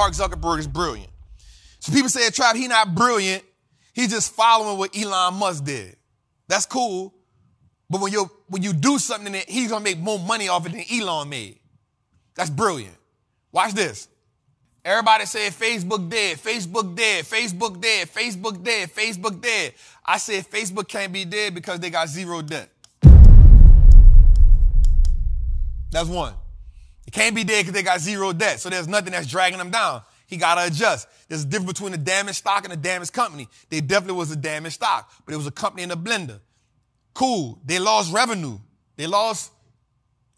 Mark Zuckerberg is brilliant. So people say, Trap, he not brilliant. He's just following what Elon Musk did. That's cool. But when you when you do something that he's gonna make more money off it than Elon made. That's brilliant. Watch this. Everybody said Facebook dead, Facebook dead, Facebook dead, Facebook dead, Facebook dead. I said Facebook can't be dead because they got zero debt. That's one. It can't be dead because they got zero debt. So there's nothing that's dragging them down. He got to adjust. There's a difference between a damaged stock and a damaged company. They definitely was a damaged stock, but it was a company in a blender. Cool. They lost revenue. They lost,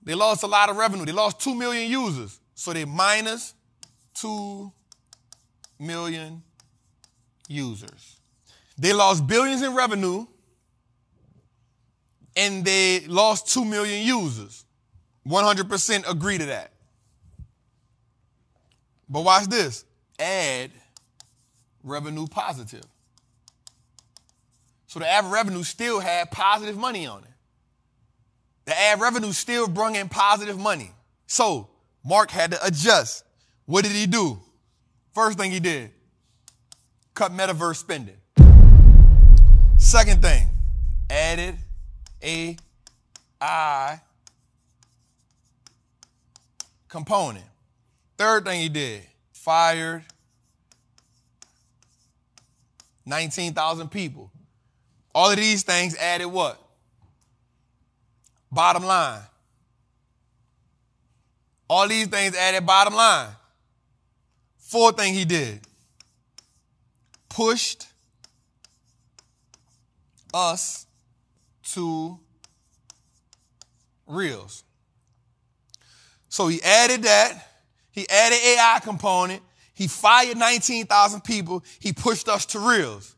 they lost a lot of revenue. They lost 2 million users. So they minus 2 million users. They lost billions in revenue and they lost 2 million users. 100% agree to that. But watch this add revenue positive. So the ad revenue still had positive money on it. The ad revenue still brought in positive money. So Mark had to adjust. What did he do? First thing he did, cut metaverse spending. Second thing, added AI component. Third thing he did, fired 19,000 people. All of these things added what? Bottom line. All these things added bottom line. Fourth thing he did, pushed us to Reels. So he added that. He added AI component. He fired 19,000 people. He pushed us to Reels.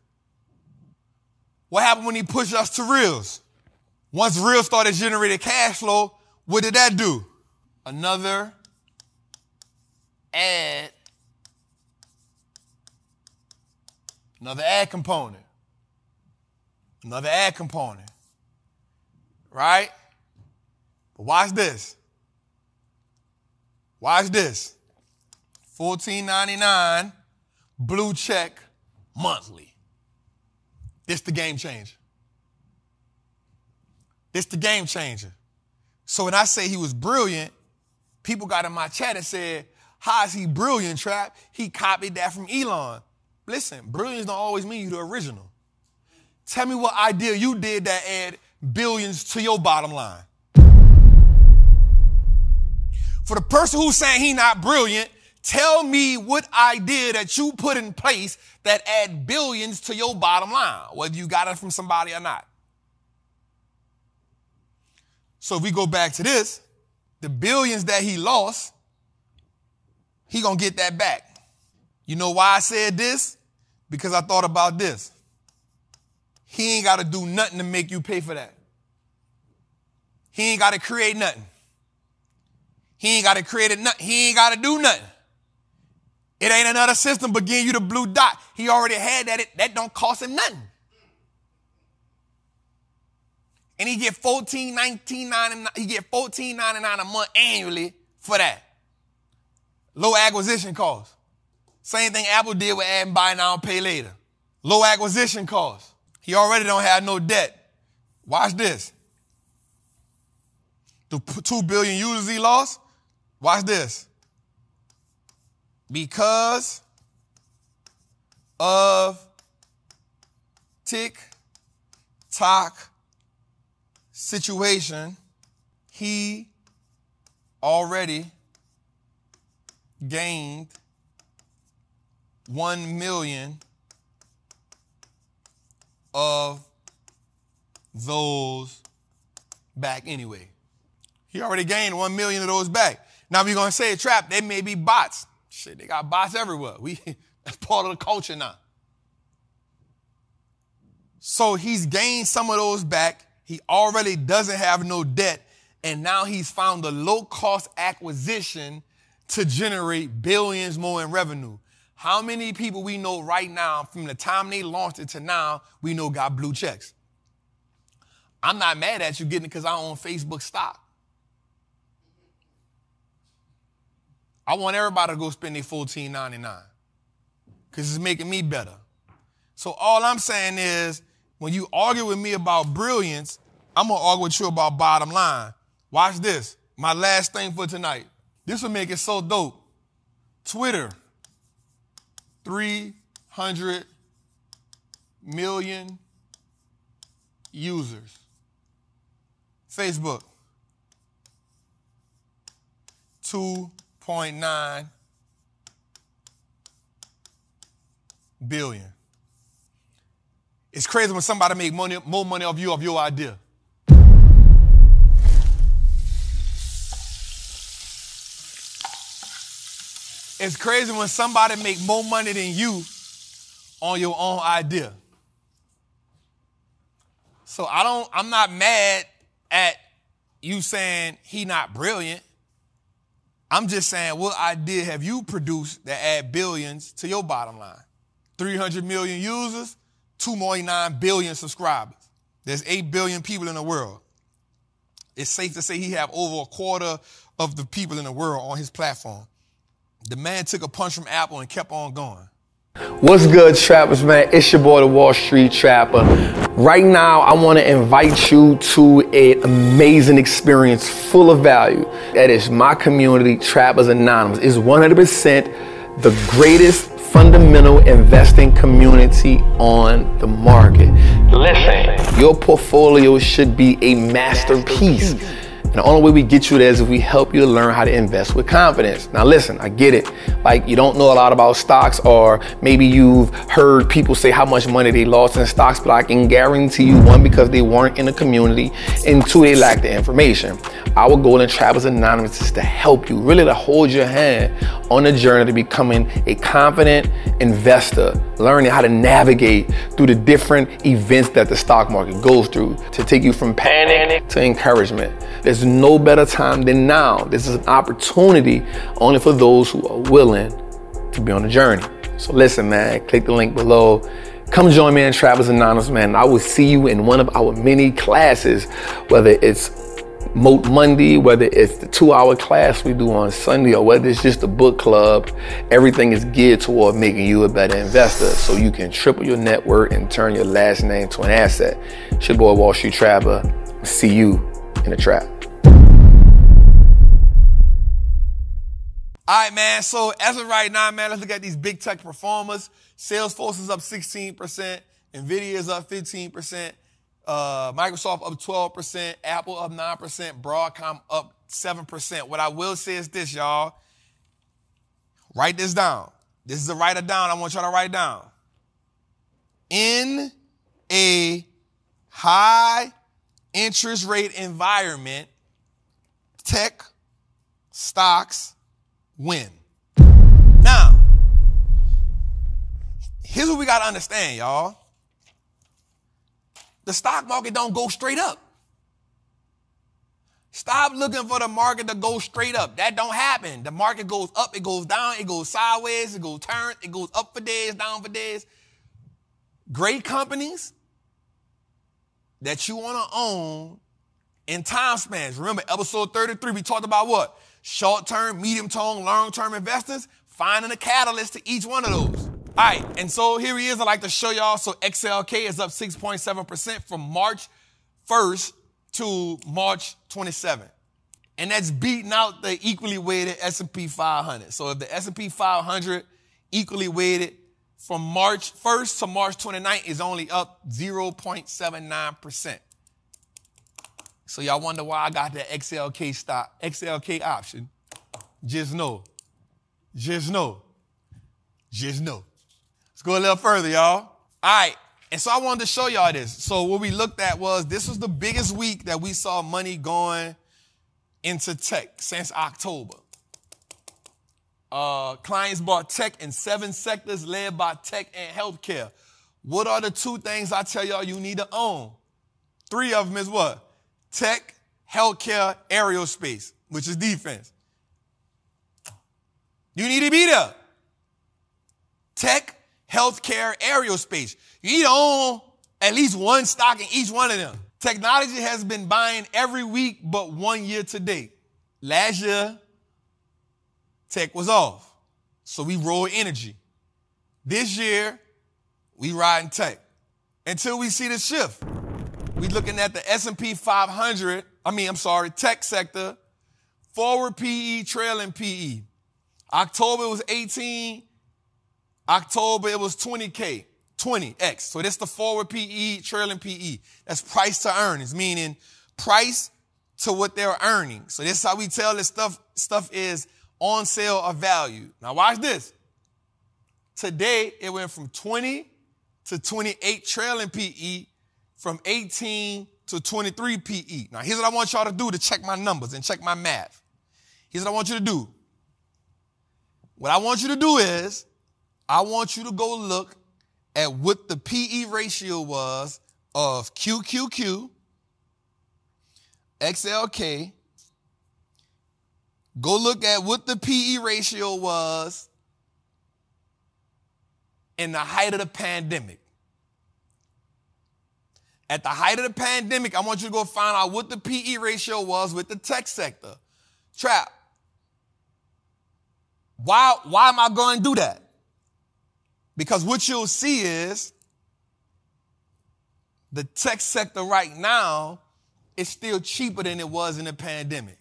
What happened when he pushed us to Reels? Once Reels started generating cash flow, what did that do? Another ad. Another ad component. Another ad component. Right? But watch this. Watch this. $14.99 blue check monthly. This the game changer. This the game changer. So when I say he was brilliant, people got in my chat and said, how is he brilliant, Trap? He copied that from Elon. Listen, brilliance don't always mean you the original. Tell me what idea you did that add billions to your bottom line. For the person who's saying he not brilliant, tell me what idea that you put in place that add billions to your bottom line, whether you got it from somebody or not. So if we go back to this, the billions that he lost, he gonna get that back. You know why I said this? Because I thought about this. He ain't gotta do nothing to make you pay for that. He ain't gotta create nothing. He ain't got to create it. He ain't got to do nothing. It ain't another system but giving you the blue dot. He already had that. It, that don't cost him nothing. And he get 14, 19, 99, he get 14, 99 a month annually for that. Low acquisition cost. Same thing Apple did with adding buy now, pay later. Low acquisition cost. He already don't have no debt. Watch this. The 2 billion users he lost, Watch this. Because of tick tock situation, he already gained 1 million of those back anyway. He already gained 1 million of those back. Now, if you're going to say a trap, they may be bots. Shit, they got bots everywhere. We, that's part of the culture now. So he's gained some of those back. He already doesn't have no debt. And now he's found a low cost acquisition to generate billions more in revenue. How many people we know right now, from the time they launched it to now, we know got blue checks? I'm not mad at you getting it because I own Facebook stock. I want everybody to go spend their $14.99 because it's making me better. So all I'm saying is when you argue with me about brilliance, I'm to argue with you about bottom line. Watch this. My last thing for tonight. This will make it so dope. Twitter, 300 million users. Facebook, 2.9 billion. It's crazy when somebody make money, more money off you of your idea. It's crazy when somebody make more money than you on your own idea. So I don't, I'm not mad at you saying he not brilliant. I'm just saying what idea have you produced that add billions to your bottom line? 300 million users, 2.9 billion subscribers. There's 8 billion people in the world. It's safe to say he have over a quarter of the people in the world on his platform. The man took a punch from Apple and kept on going. What's good, trappers, man? It's your boy, the Wall Street Trapper. Right now, I want to invite you to an amazing experience full of value. That is my community, Trappers Anonymous. It's 100% the greatest fundamental investing community on the market. Listen, your portfolio should be a masterpiece. And the only way we get you there is if we help you to learn how to invest with confidence. Now, listen, I get it. Like, you don't know a lot about stocks, or maybe you've heard people say how much money they lost in stocks, but I can guarantee you one, because they weren't in the community, and two, they lack the information. Our goal in Trappers Anonymous is to help you, really to hold your hand on the journey to becoming a confident investor, learning how to navigate through the different events that the stock market goes through to take you from panic to encouragement. There's no better time than now. This is an opportunity only for those who are willing to be on the journey. So listen, man, click the link below. Come join me in Trappers Anonymous, man. I will see you in one of our many classes, whether it's Moat Monday, whether it's the two hour class we do on Sunday or whether it's just a book club, everything is geared toward making you a better investor so you can triple your net worth and turn your last name to an asset. It's your boy Wall Street Trapper. See you in the trap. All right, man. So as of right now, man, let's look at these big tech performers. Salesforce is up 16%. NVIDIA is up 15%. Uh, Microsoft up 12%. Apple up 9%. Broadcom up 7%. What I will say is this, y'all. Write this down. This is a write it down. I want y'all to write down. In a high interest rate environment, tech stocks win. Now, here's what we got to understand, y'all. The stock market don't go straight up. Stop looking for the market to go straight up. That don't happen. The market goes up, it goes down, it goes sideways, it goes turn, it goes up for days, down for days. Great companies that you want to own in time spans. Remember, episode 33, we talked about what? short term, medium term, long term investors, finding a catalyst to each one of those. All right, and so here he is. I'd like to show y'all. So XLK is up 6.7% from March 1st to March 27th. And that's beating out the equally weighted S&P 500. So if the S&P 500 equally weighted from March 1st to March 29th is only up 0.79%. So y'all wonder why I got the XLK stock, XLK option. Just know. Just know. Just know. Let's go a little further, y'all. All right. And so I wanted to show y'all this. So what we looked at was this was the biggest week that we saw money going into tech since October. Uh, clients bought tech in seven sectors led by tech and healthcare. What are the two things I tell y'all you need to own? Three of them is what? Tech, healthcare, aerospace, which is defense. You need to be there. Tech, healthcare, aerospace. You need to own at least one stock in each one of them. Technology has been buying every week but one year to date. Last year, Tech was off. So we roll energy. This year, we riding tech until we see the shift. We looking at the S&P 500, I mean, I'm sorry, tech sector, forward PE, trailing PE. October was 18. October it was 20K, 20X. So that's the forward PE, trailing PE. That's price to earnings, meaning price to what they're earning. So this is how we tell this stuff, stuff is on sale or value. Now watch this. Today it went from 20 to 28 trailing PE, from 18 to 23 PE. Now here's what I want y'all to do to check my numbers and check my math. Here's what I want you to do. What I want you to do is, I want you to go look at what the PE ratio was of QQQ, XLK. Go look at what the PE ratio was in the height of the pandemic. At the height of the pandemic, I want you to go find out what the PE ratio was with the tech sector. Trap. Why, why am I going to do that? Because what you'll see is the tech sector right now is still cheaper than it was in the pandemic.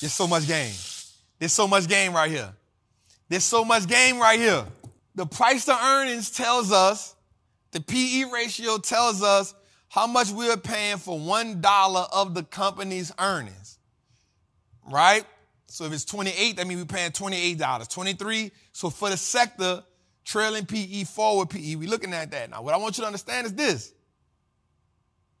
There's so much game. There's so much game right here. There's so much game right here. The price to earnings tells us, the PE ratio tells us how much we're paying for one dollar of the company's earnings. Right? So if it's 28, that means we're paying $28. 23, so for the sector, trailing PE, forward PE, we're looking at that. Now, what I want you to understand is this.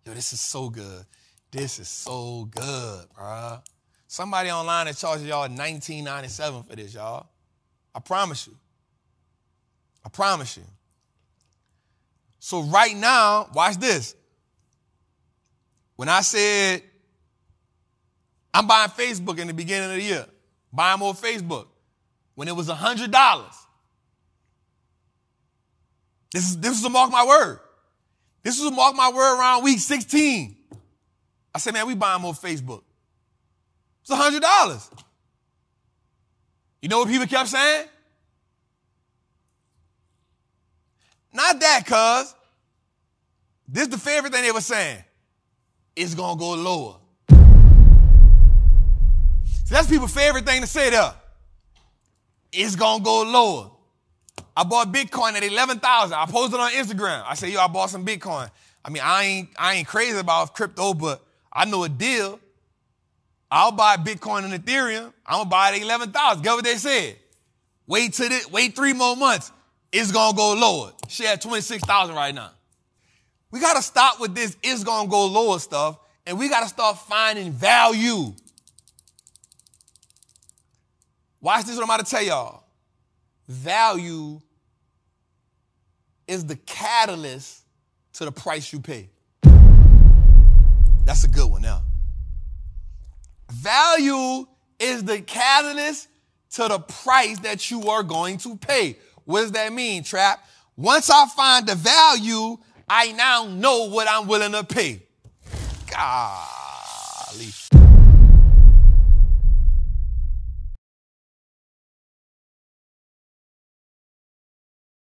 Yo, this is so good. This is so good, bro. Somebody online is charging y'all $19.97 for this, y'all. I promise you. I promise you. So right now, watch this. When I said I'm buying Facebook in the beginning of the year, buying more Facebook when it was $100. This is, this is a mark my word. This was a mark my word around week 16. I said, man, we buying more Facebook. It's $100. You know what people kept saying? Not that, cuz. This is the favorite thing they were saying. It's gonna go lower. So that's people's favorite thing to say there. It's gonna go lower. I bought Bitcoin at 11,000. I posted on Instagram. I said, yo, I bought some Bitcoin. I mean, I ain't, I ain't crazy about crypto, but I know a deal. I'll buy Bitcoin and Ethereum. I'm gonna buy it at 11,000. Get what they said? Wait till it, wait three more months. It's gonna go lower. She at 26,000 right now. We gotta stop with this it's gonna go lower stuff and we gotta start finding value. Watch this, what I'm about to tell y'all. Value is the catalyst to the price you pay. That's a good one now. Value is the catalyst to the price that you are going to pay. What does that mean, Trap? Once I find the value, I now know what I'm willing to pay. Golly.